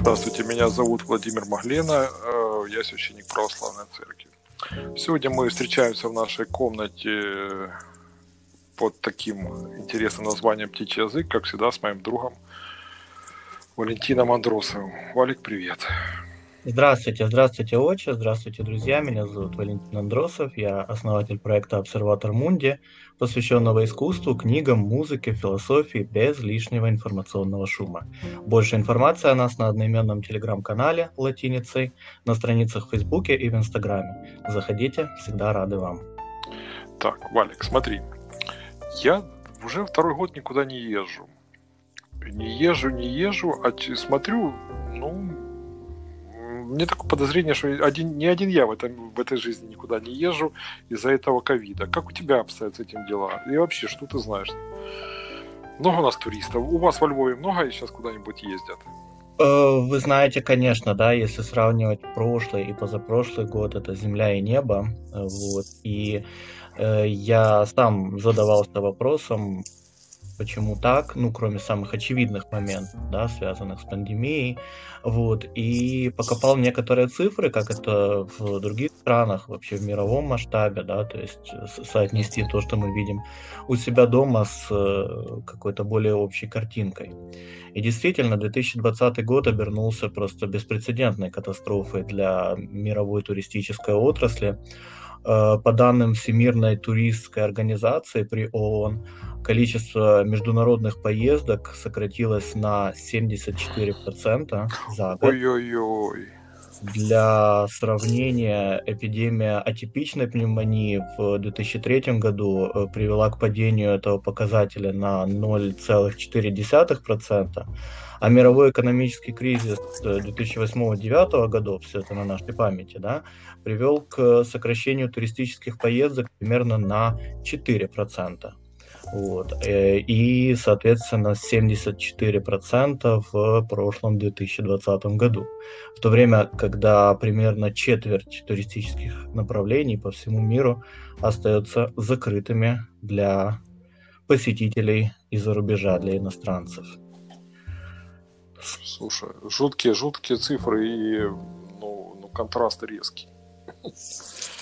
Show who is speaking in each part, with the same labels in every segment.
Speaker 1: Здравствуйте, меня зовут Владимир Маглена, э, я священник православной церкви. Сегодня мы встречаемся в нашей комнате под таким интересным названием «Птичий язык», как всегда, с моим другом Валентином Андросовым. Валик, привет.
Speaker 2: Здравствуйте, здравствуйте, отче, здравствуйте, друзья. Меня зовут Валентин Андросов, я основатель проекта «Обсерватор Мунди», посвященного искусству, книгам, музыке, философии без лишнего информационного шума. Больше информации о нас на одноименном телеграм-канале латиницей, на страницах в Фейсбуке и в Инстаграме. Заходите, всегда рады вам.
Speaker 1: Так, Валик, смотри, я уже второй год никуда не езжу. Не езжу, не езжу, а смотрю, ну, мне такое подозрение, что один, не один я в, этом, в этой жизни никуда не езжу из-за этого ковида. Как у тебя обстоят с этим дела? И вообще, что ты знаешь? Много у нас туристов. У вас во Львове много сейчас куда-нибудь ездят?
Speaker 2: Э, вы знаете, конечно, да, если сравнивать прошлый и позапрошлый год, это земля и небо. Вот. И э, я сам задавался вопросом, почему так, ну, кроме самых очевидных моментов, да, связанных с пандемией, вот, и покопал некоторые цифры, как это в других странах, вообще в мировом масштабе, да, то есть соотнести то, что мы видим у себя дома с э, какой-то более общей картинкой. И действительно, 2020 год обернулся просто беспрецедентной катастрофой для мировой туристической отрасли. Э, по данным Всемирной туристской организации при ООН, количество международных поездок сократилось на 74% за год.
Speaker 1: Ой-ой-ой.
Speaker 2: Для сравнения, эпидемия атипичной пневмонии в 2003 году э, привела к падению этого показателя на 0,4%, а мировой экономический кризис 2008-2009 годов, все это на нашей памяти, да, привел к сокращению туристических поездок примерно на 4%. Вот. Э, и, соответственно, 74% в прошлом 2020 году. В то время, когда примерно четверть туристических направлений по всему миру остается закрытыми для посетителей из-за рубежа, для иностранцев.
Speaker 1: Слушай, жуткие, жуткие цифры и ну, ну, контраст резкий.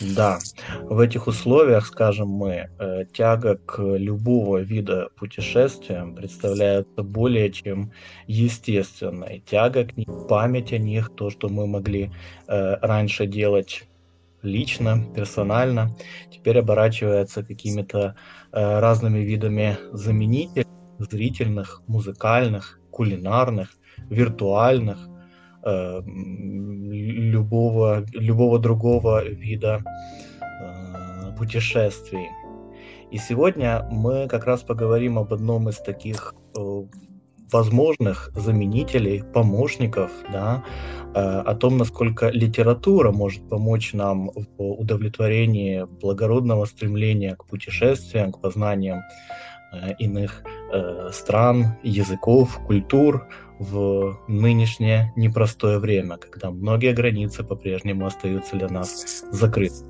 Speaker 2: Да, в этих условиях, скажем мы, э, тяга к любого вида путешествия представляет более чем естественной. Тяга к них, память о них, то, что мы могли э, раньше делать лично, персонально, теперь оборачивается какими-то э, разными видами заменителей, зрительных, музыкальных, кулинарных, виртуальных, Э, любого, любого другого вида э, путешествий. И сегодня мы как раз поговорим об одном из таких э, возможных заменителей, помощников, да, о том, насколько литература может помочь нам в удовлетворении благородного стремления к путешествиям, к познаниям иных стран, языков, культур, в нынешнее непростое время, когда многие границы по-прежнему остаются для нас закрыты.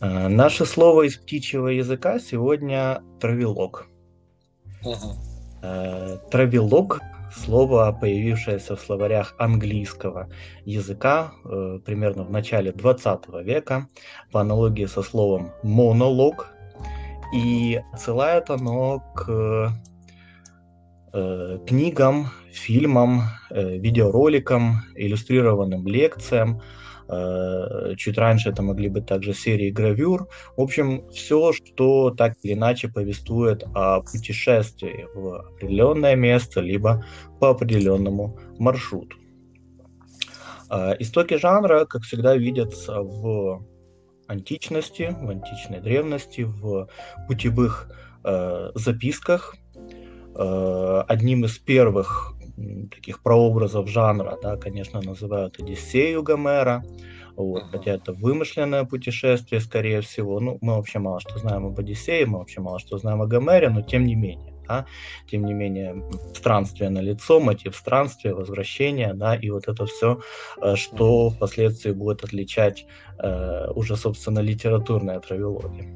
Speaker 2: А, наше слово из птичьего языка сегодня травелок. Угу. Травелок слово, появившееся в словарях английского языка э, примерно в начале 20 века, по аналогии со словом монолог, и отсылает оно к книгам, фильмам, э, видеороликам, иллюстрированным лекциям. Э, чуть раньше это могли быть также серии гравюр. В общем, все, что так или иначе повествует о путешествии в определенное место, либо по определенному маршруту. Истоки жанра, как всегда, видятся в античности, в античной древности, в путевых записках, Э, одним из первых таких прообразов жанра, да, конечно, называют Одиссею Гомера, вот, хотя это вымышленное путешествие, скорее всего. Ну, мы вообще мало что знаем об Одиссее, мы вообще мало что знаем о Гомере, но тем не менее, да, тем не менее, странствие на лицо, мотив странствия, возвращение, да, и вот это все, э, что впоследствии будет отличать э, уже, собственно, литературная травелогия.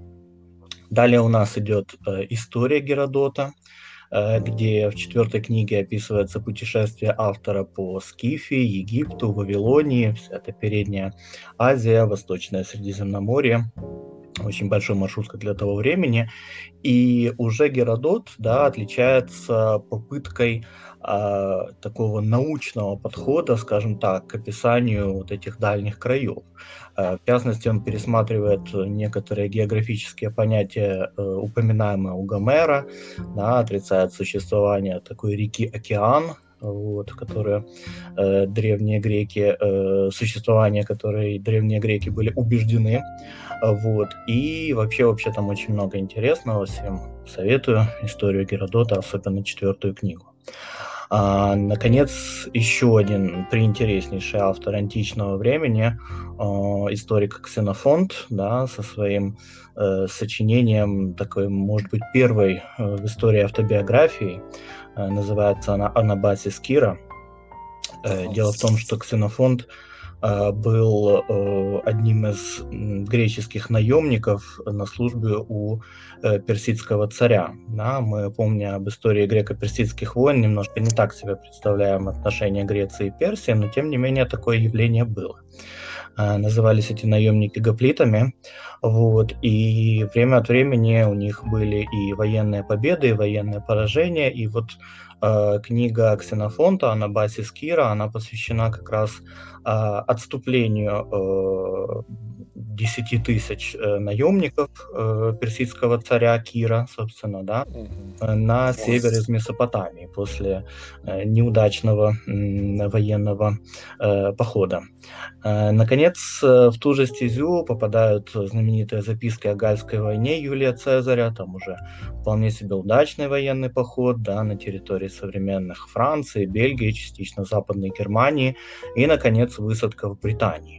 Speaker 2: Далее у нас идет э, история Геродота, э, где в четвертой книге описывается путешествие автора по Скифе, Египту, Вавилонии, вся эта передняя Азия, Восточное Средиземноморье очень большой маршрут для того времени. И уже Геродот да, отличается попыткой э, такого научного подхода, скажем так, к описанию вот этих дальних краев. Э, в частности, он пересматривает некоторые географические понятия, э, упоминаемые у Гомера, да, отрицает существование такой реки Океан, вот, которые э, древние греки, э, существование которой древние греки были убеждены, вот, и вообще, вообще там очень много интересного, всем советую историю Геродота, особенно четвертую книгу. А, наконец, еще один приинтереснейший автор античного времени, э, историк Ксенофонт, да, со своим э, сочинением, такой, может быть, первой э, в истории автобиографии, э, называется она «Анабасис Кира». Э, дело в том, что Ксенофонт был э, одним из греческих наемников на службе у э, персидского царя. Да, мы, помня об истории греко-персидских войн, немножко не так себе представляем отношения Греции и Персии, но тем не менее такое явление было. Назывались эти наемники гоплитами, вот, и время от времени у них были и военные победы, и военные поражения, и вот книга Ксенофонта «Анабасис Кира», она посвящена как раз а, отступлению 10 э, тысяч э, наемников э, персидского царя Кира, собственно, да, на север из Месопотамии после неудачного военного похода. Наконец, в ту же стезю попадают знаменитые записки о Гальской войне Юлия Цезаря, там уже вполне себе удачный военный поход да, на территории современных Франции, Бельгии, частично Западной Германии и, наконец, высадка в Британии.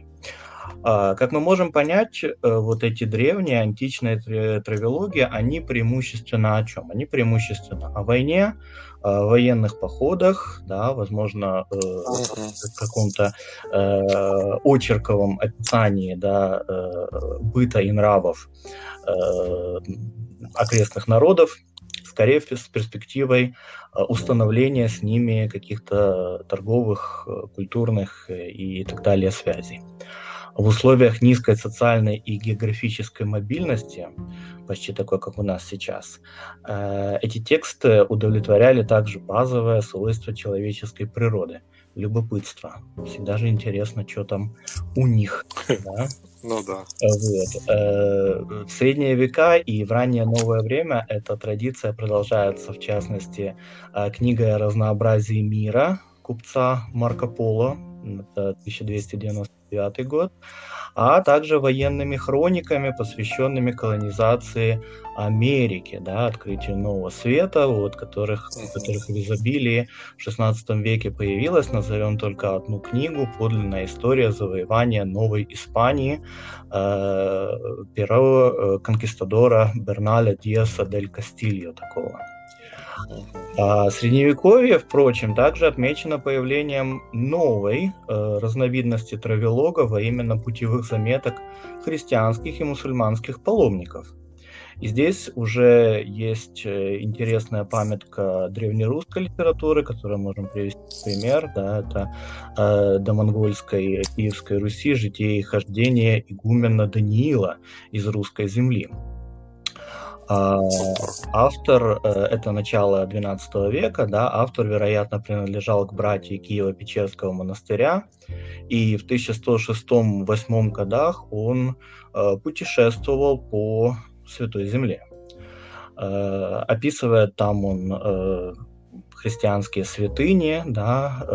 Speaker 2: А, как мы можем понять, э, вот эти древние античные травелоги, они преимущественно о чем? Они преимущественно о войне, о военных походах, да, возможно, э, в каком-то э, очерковом описании да, быта и нравов окрестных народов, скорее с перспективой установления с ними каких-то торговых, культурных и так далее связей. В условиях низкой социальной и географической мобильности, почти такой, как у нас сейчас, э, эти тексты удовлетворяли также базовое свойство человеческой природы – любопытство. Всегда же интересно, что там у них. Да?
Speaker 1: Ну да.
Speaker 2: Вот. Э, в средние века и в раннее новое время эта традиция продолжается, в частности, э, книгой о разнообразии мира купца Марко Поло, это 1299 год, а также военными хрониками, посвященными колонизации Америки, да, открытию нового света, вот, которых, которых в изобилии в XVI веке появилась. Назовем только одну книгу «Подлинная история завоевания Новой Испании» э, первого э, конкистадора Берналя Диаса дель Кастильо такого. А средневековье, впрочем, также отмечено появлением новой э, разновидности травелогов, а именно путевых заметок христианских и мусульманских паломников. И здесь уже есть э, интересная памятка древнерусской литературы, которую можем привести в пример. Да, это э, до монгольской Киевской Руси житие и хождение игумена Даниила из русской земли. А, автор, э, это начало XII века, да, автор, вероятно, принадлежал к братьям Киева-Печерского монастыря, и в 1106-1108 годах он э, путешествовал по Святой Земле. Э, описывает там он христианские святыни, да,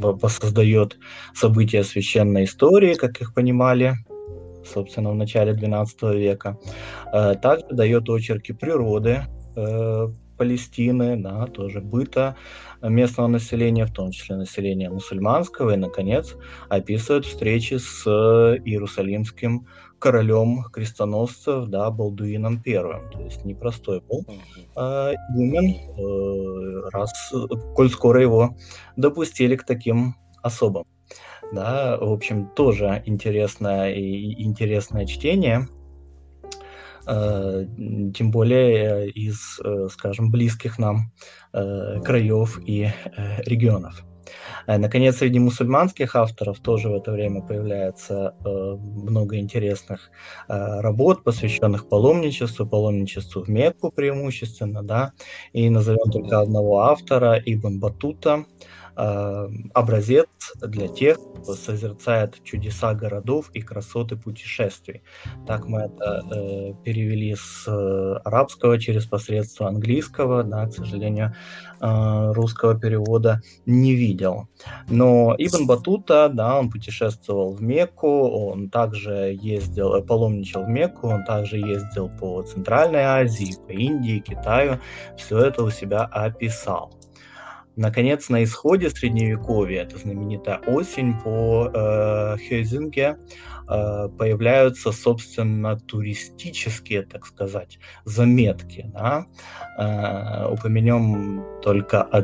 Speaker 2: воссоздает события священной истории, как их понимали собственно, в начале XII века. Э, также дает очерки природы э, Палестины, да, тоже быта местного населения, в том числе населения мусульманского, и, наконец, описывает встречи с иерусалимским королем крестоносцев, да, Балдуином Первым. То есть непростой был игумен, э, раз, коль скоро его допустили к таким особам да, в общем, тоже интересное и интересное чтение. тем более из, скажем, близких нам краев и регионов. Э, наконец, среди мусульманских авторов тоже в это время появляется э, много интересных э, работ, посвященных паломничеству, паломничеству в Мекку преимущественно, да, и назовем только одного автора, Ибн Батута, Э, образец для тех, кто созерцает чудеса городов и красоты путешествий. Так мы это э, перевели с э, арабского через посредство английского, да, к сожалению, э, русского перевода не видел. Но Ибн Батута, да, он путешествовал в Мекку, он также ездил, э, паломничал в Мекку, он также ездил по Центральной Азии, по Индии, Китаю, все это у себя описал. Наконец, на исходе Средневековья, это знаменитая осень по э, Хейзинге, появляются, собственно, туристические, так сказать, заметки. Да? Э, упомянем только э,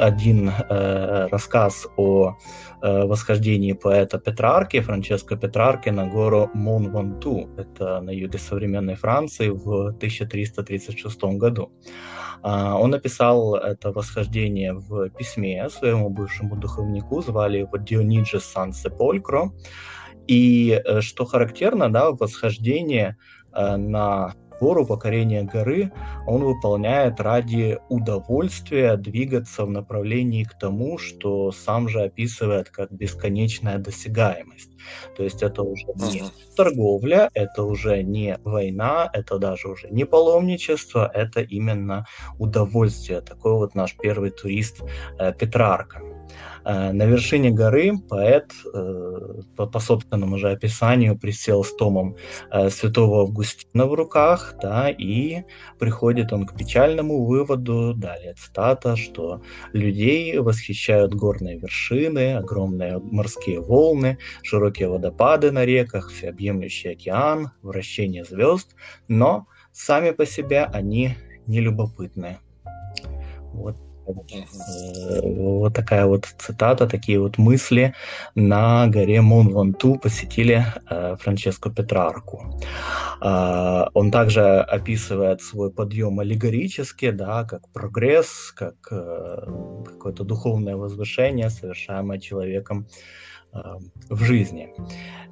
Speaker 2: один э, рассказ о э, восхождении поэта Петрарки, Франческо Петрарки на гору Мон-Ванту, это на юге современной Франции в 1336 году. Он написал это восхождение в письме своему бывшему духовнику, звали его Диониджи Сан Сеполькро. И э, что характерно, да, восхождение э, на гору, покорение горы, он выполняет ради удовольствия двигаться в направлении к тому, что сам же описывает как бесконечная досягаемость. То есть это уже не торговля, это уже не война, это даже уже не паломничество, это именно удовольствие. Такой вот наш первый турист э, Петрарка. Э, на вершине горы поэт, э, по, собственному же описанию, присел с томом э, святого Августина в руках, да, и приходит он к печальному выводу, далее цитата, что людей восхищают горные вершины, огромные морские волны, широкие водопады на реках, всеобъемлющий океан, вращение звезд, но сами по себе они не любопытны. Вот вот такая вот цитата, такие вот мысли на горе Мон-Ванту посетили э, Франческо Петрарку. Э, он также описывает свой подъем аллегорически, да, как прогресс, как э, какое-то духовное возвышение, совершаемое человеком э, в жизни.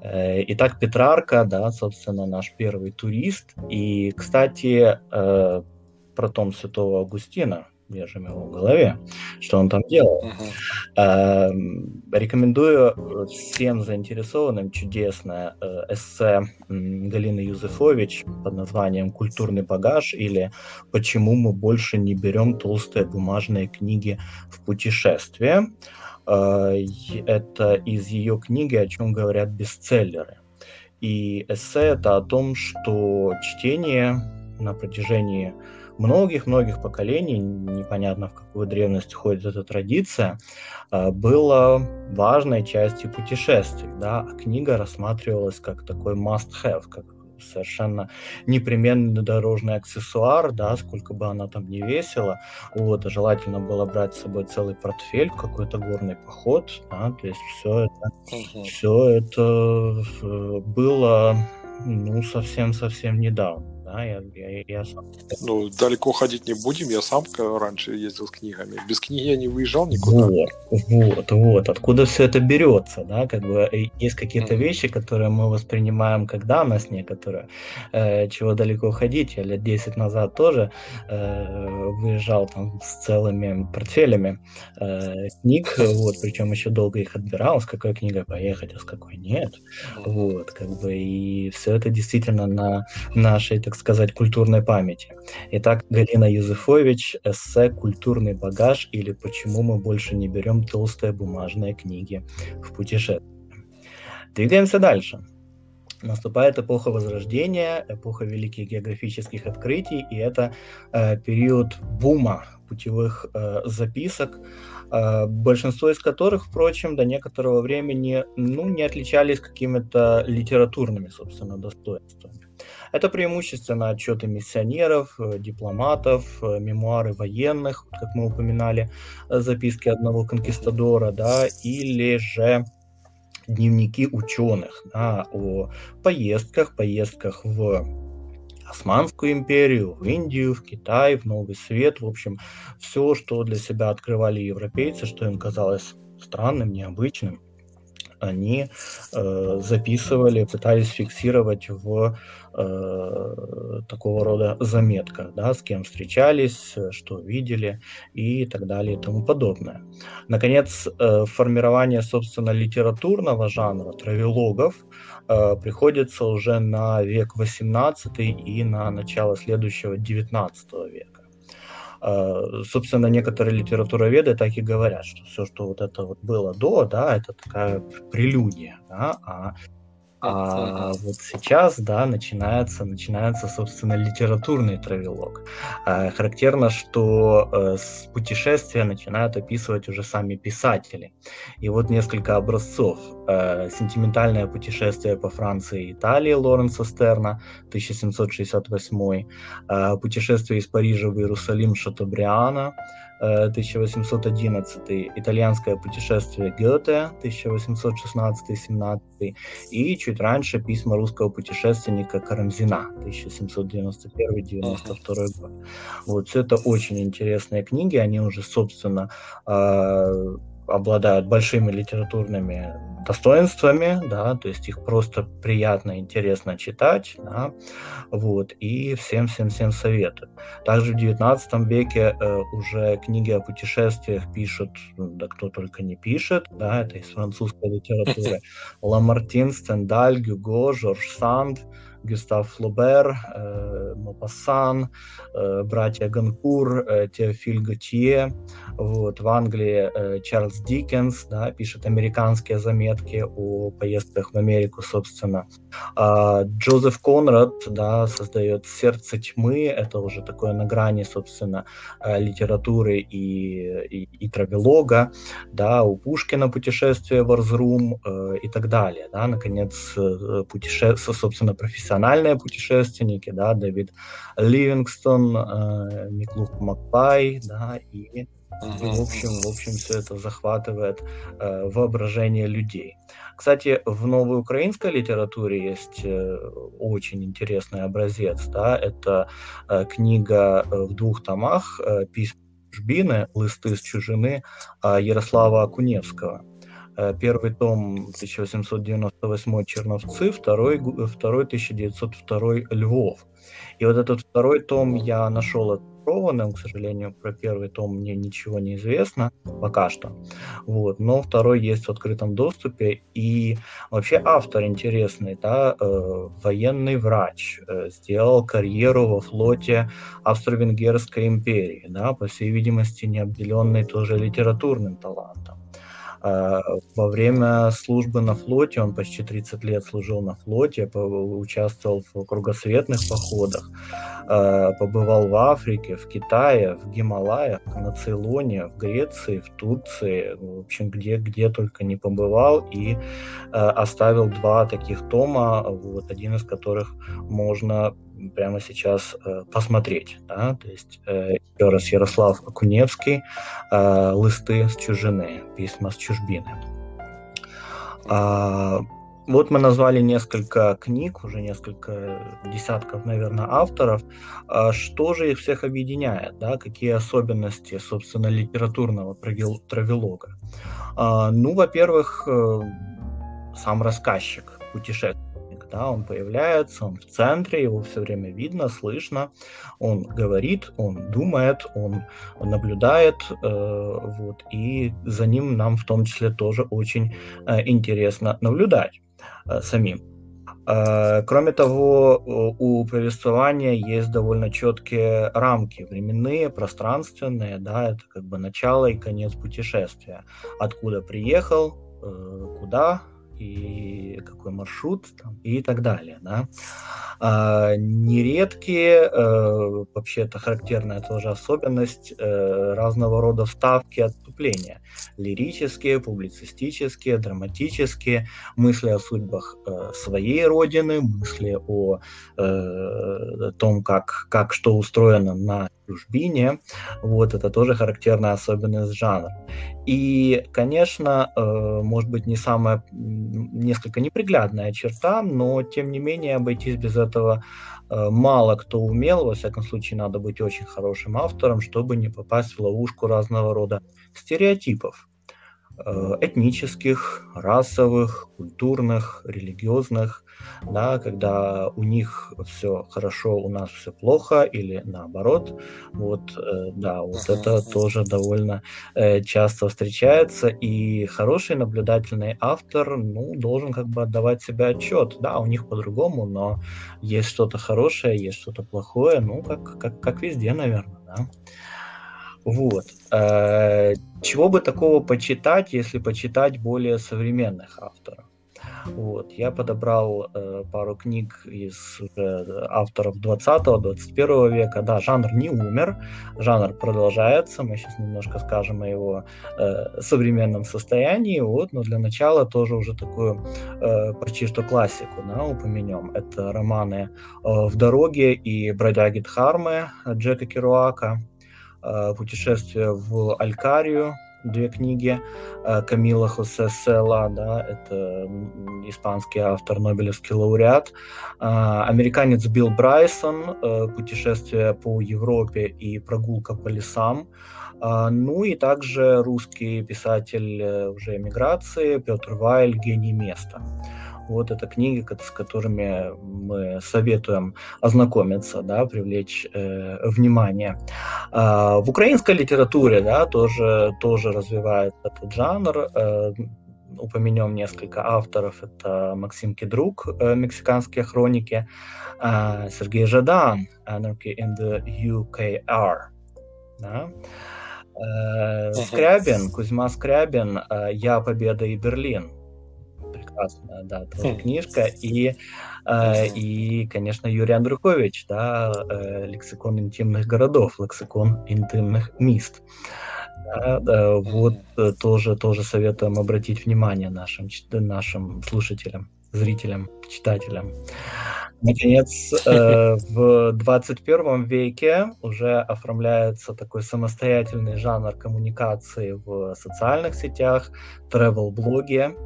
Speaker 2: Э, итак, Петрарка, да, собственно, наш первый турист. И, кстати, э, про том святого Августина, держим его в голове, что он там делал. Uh-huh. Рекомендую всем заинтересованным чудесное э, эссе Галины Юзефович под названием «Культурный багаж» или «Почему мы больше не берем толстые бумажные книги в путешествие». Э, это из ее книги «О чем говорят бестселлеры». И эссе это о том, что чтение на протяжении многих-многих поколений, непонятно в какую древность ходит эта традиция, а, было важной частью путешествий, да, а книга рассматривалась как такой must-have, как совершенно непременный дорожный аксессуар, да, сколько бы она там не весила. Вот, желательно было брать с собой целый портфель в какой-то горный поход, да, то есть все это, все это э, было, ну, совсем-совсем недавно да, я, я, я сам.
Speaker 1: Ну, далеко ходить не будем, я сам раньше ездил с книгами. Без книги я не выезжал никуда.
Speaker 2: Вот, вот, вот, откуда все это берется, да, как бы э, есть какие-то mm-hmm. вещи, которые мы воспринимаем как данность некоторые, э, чего далеко ходить. Я лет 10 назад тоже э, выезжал там с целыми портфелями э, книг, вот, причем еще долго их отбирал, с какой книгой поехать, а с какой нет, вот, как бы, и все это действительно на нашей, так сказать, культурной памяти. Итак, Галина Юзефович, эссе «Культурный багаж» или «Почему мы больше не берем толстые бумажные книги в путешествии». Двигаемся дальше. Наступает эпоха Возрождения, эпоха великих географических открытий, и это э, период бума путевых э, записок, э, большинство из которых, впрочем, до некоторого времени ну, не отличались какими-то литературными, собственно, достоинствами. Это преимущественно отчеты миссионеров, э, дипломатов, э, мемуары военных, как мы упоминали, э, записки одного конкистадора, да, или же дневники ученых да, о поездках, поездках в Османскую империю, в Индию, в Китай, в Новый Свет, в общем, все, что для себя открывали европейцы, что им казалось странным, необычным, они э, записывали, пытались фиксировать в э, такого рода заметках, да, с кем встречались, что видели и так далее и тому подобное. Наконец, э, формирование, собственно, литературного жанра, травелогов, э, приходится уже на век XVIII и на начало следующего XIX века. А, собственно, некоторые литературоведы так и говорят, что все, что вот это вот было до, да, это такая прелюдия, да, а а вот сейчас, да, начинается, начинается, собственно, литературный травелог. А, характерно, что э, путешествия начинают описывать уже сами писатели. И вот несколько образцов. Э, «Сентиментальное путешествие по Франции и Италии» Лоренса Стерна, 1768. Э, «Путешествие из Парижа в Иерусалим» Шатобриана, 1811, итальянское путешествие Гёте, 1816-17, и чуть раньше письма русского путешественника Карамзина, 1791-92 год. Вот, все это очень интересные книги, они уже, собственно, а, обладают большими литературными достоинствами, да, то есть их просто приятно, интересно читать, да, вот, и всем-всем-всем советую. Также в 19 веке э, уже книги о путешествиях пишут, ну, да кто только не пишет, да, это из французской литературы, Ламартин, Стендаль, Гюго, Жорж Санд, Гюстав Флобер, э, Мопассан, э, братья Ганкур, э, Теофиль Готье. Вот, в Англии Чарльз Диккенс да, пишет американские заметки о поездках в Америку, собственно. А Джозеф Конрад да, создает «Сердце тьмы». Это уже такое на грани, собственно, литературы и, и, и травелога. Да, у Пушкина «Путешествие в Арзрум» и так далее. Да. Наконец, путешествие, собственно, профессиональное профессиональные путешественники, да, Дэвид Ливингстон, э, Миклух Макпай, да, и в общем, в общем, все это захватывает э, воображение людей. Кстати, в новой украинской литературе есть э, очень интересный образец. Да? Это э, книга э, в двух томах э, письма Жбины, листы с чужины э, Ярослава Акуневского. Э, первый том 1898 Черновцы, второй, второй 1902 Львов. И вот этот второй том я нашел опубликованным, к сожалению, про первый том мне ничего не известно пока что. Вот, но второй есть в открытом доступе. И вообще автор интересный, да, э, военный врач, э, сделал карьеру во флоте Австро-Венгерской империи, да, по всей видимости, не обделенный тоже литературным талантом. А, во время службы на флоте, он почти 30 лет служил на флоте, участвовал в кругосветных походах, а, побывал в Африке, в Китае, в Гималаях, на Цейлоне, в Греции, в Турции, в общем, где, где только не побывал, и а, оставил два таких тома, вот, один из которых можно прямо сейчас э, посмотреть. Да? То есть э, еще раз Ярослав Акуневский э, «Листы с чужины», письма с чужбины. А, вот мы назвали несколько книг, уже несколько десятков, наверное, авторов. А что же их всех объединяет? Да? Какие особенности, собственно, литературного травелога? А, ну, во-первых, э, сам рассказчик, путешественник да, он появляется, он в центре, его все время видно, слышно, он говорит, он думает, он наблюдает, э, вот, и за ним нам в том числе тоже очень э, интересно наблюдать э, самим. Э, кроме того, у повествования есть довольно четкие рамки временные, пространственные, да, это как бы начало и конец путешествия. Откуда приехал, э, куда и какой маршрут там, и так далее. Да? А, нередкие, э, вообще это характерная тоже особенность, э, разного рода вставки отступления. Лирические, публицистические, драматические, мысли о судьбах э, своей родины, мысли о э, том, как, как что устроено на чужбине. Вот это тоже характерная особенность жанра. И, конечно, э, может быть, не самая несколько неприглядная черта, но тем не менее обойтись без этого э, мало кто умел, во всяком случае, надо быть очень хорошим автором, чтобы не попасть в ловушку разного рода стереотипов. Э, этнических, расовых, культурных, религиозных, да, когда у них все хорошо, у нас все плохо, или наоборот. Вот, э, да, вот это тоже довольно э, часто встречается, и хороший наблюдательный автор, ну, должен как бы отдавать себе отчет. Да, у них по-другому, но есть что-то хорошее, есть что-то плохое, ну, как, как, как везде, наверное, да. Вот. Э, чего бы такого почитать, если почитать более современных авторов? Вот. Я подобрал э, пару книг из э, авторов 20-21 века. Да, жанр не умер, жанр продолжается. Мы сейчас немножко скажем о его э, современном состоянии. Вот. Но для начала тоже уже такую э, почти что классику да, упомянем. Это романы э, «В дороге» и «Бродяги Дхармы» Джека Керуака. Э, «Путешествие в Алькарию», две книги э, Камила Хосе Села, да, это испанский автор, Нобелевский лауреат, э, американец Билл Брайсон, «Путешествие по Европе и прогулка по лесам», ну и также русский писатель уже эмиграции Петр Вайль «Гений места». Вот это книги, с которыми мы советуем ознакомиться, да, привлечь э, внимание. А, в украинской литературе да, тоже, тоже развивает этот жанр. Э, упомянем несколько авторов. Это Максим Кедрук, э, «Мексиканские хроники», э, Сергей Жадан, «Anarchy in the UKR». Да? Э, Скрябин, Кузьма Скрябин, э, «Я, Победа и Берлин» прекрасная, да, тоже книжка. И, э, и, конечно, Юрий Андрюхович, да, э, лексикон интимных городов, лексикон интимных мест. Да, да, вот э, тоже, тоже советуем обратить внимание нашим, нашим слушателям, зрителям, читателям. Наконец, э, в 21 веке уже оформляется такой самостоятельный жанр коммуникации в социальных сетях, travel-блоги.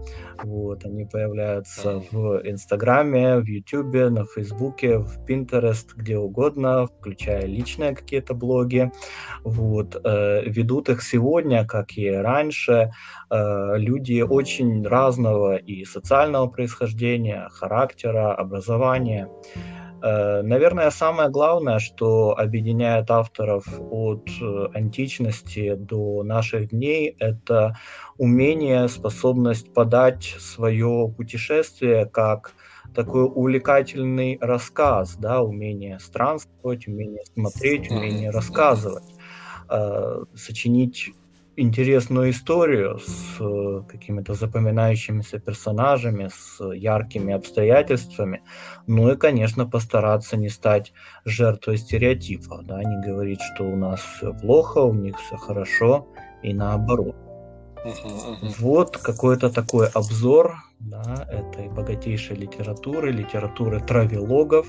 Speaker 2: Вот, они появляются в Инстаграме, в Ютубе, на Фейсбуке, в Pinterest, где угодно, включая личные какие-то блоги. Вот, э, ведут их сегодня, как и раньше, люди очень разного и социального происхождения, характера, образования. Э, наверное, самое главное, что объединяет авторов от э, античности до наших дней, это умение, способность подать свое путешествие как такой увлекательный рассказ, да, умение странствовать, умение смотреть, умение рассказывать, э, сочинить интересную историю с э, какими-то запоминающимися персонажами, с яркими обстоятельствами. Ну и, конечно, постараться не стать жертвой стереотипов, да, не говорить, что у нас все плохо, у них все хорошо и наоборот. Вот какой-то такой обзор да, этой богатейшей литературы, литературы травелогов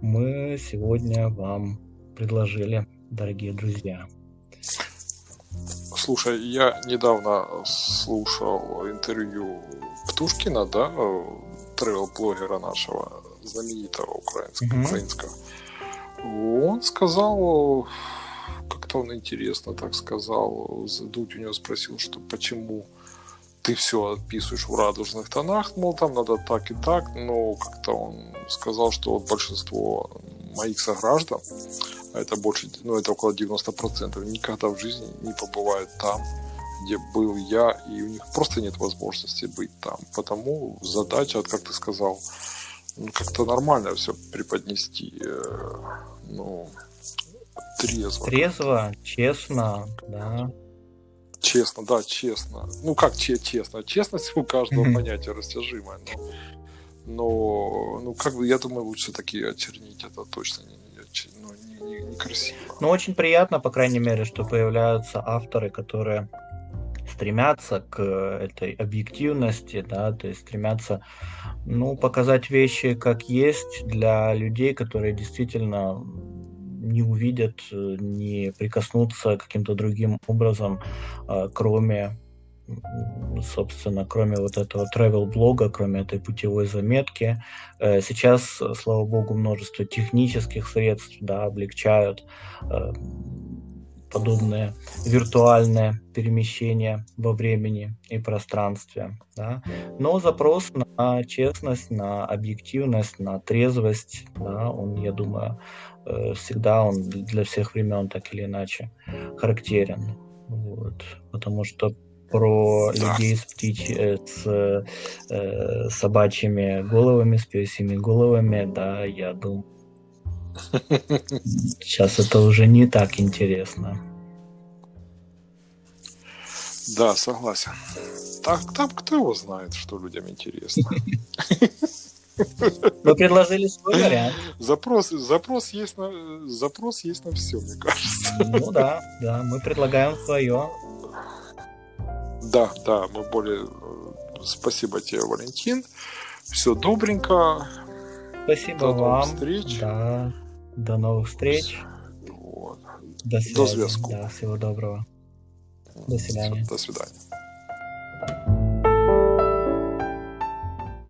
Speaker 2: мы сегодня вам предложили, дорогие друзья.
Speaker 1: Слушай, я недавно слушал интервью Птушкина, да, тревел-блогера нашего, знаменитого украинского, mm-hmm. украинского. Он сказал, как-то он интересно так сказал, Дудь у него спросил, что почему ты все отписываешь в радужных тонах, мол, там надо так и так, но как-то он сказал, что вот большинство моих сограждан, а это больше, ну это около 90%, никогда в жизни не побывают там, где был я, и у них просто нет возможности быть там. Потому задача, как ты сказал, ну, как-то нормально все преподнести, э, ну, трезво.
Speaker 2: Трезво, честно, да.
Speaker 1: Честно, да, честно. Ну как честно? Честность у каждого понятия растяжимое, но но ну как бы я думаю лучше такие очернить это точно не, ну, не, не, не красиво.
Speaker 2: Ну очень приятно, по крайней мере, что появляются авторы, которые стремятся к этой объективности, да, то есть стремятся, ну, показать вещи как есть для людей, которые действительно не увидят, не прикоснутся каким-то другим образом, а, кроме собственно, кроме вот этого travel блога, кроме этой путевой заметки. Э, сейчас, слава богу, множество технических средств да, облегчают э, подобные виртуальные перемещения во времени и пространстве. Да? Но запрос на честность, на объективность, на трезвость, да, он, я думаю, э, всегда он для всех времен так или иначе характерен. Вот. Потому что про да. людей с птичь, э, с э, собачьими головами, с пёсими головами, да, я думаю, сейчас это уже не так интересно.
Speaker 1: Да, согласен. Так, там кто его знает, что людям интересно.
Speaker 2: Вы предложили свой вариант.
Speaker 1: Запрос, запрос, есть на, запрос есть на все, мне кажется.
Speaker 2: Ну да, да, мы предлагаем свое.
Speaker 1: Да, да, мы более... Спасибо тебе, Валентин. Все добренько.
Speaker 2: Спасибо до вам. Новых встреч. Да, до новых встреч. Вот. До, связи. до связку. Да, всего доброго. До свидания.
Speaker 1: До свидания.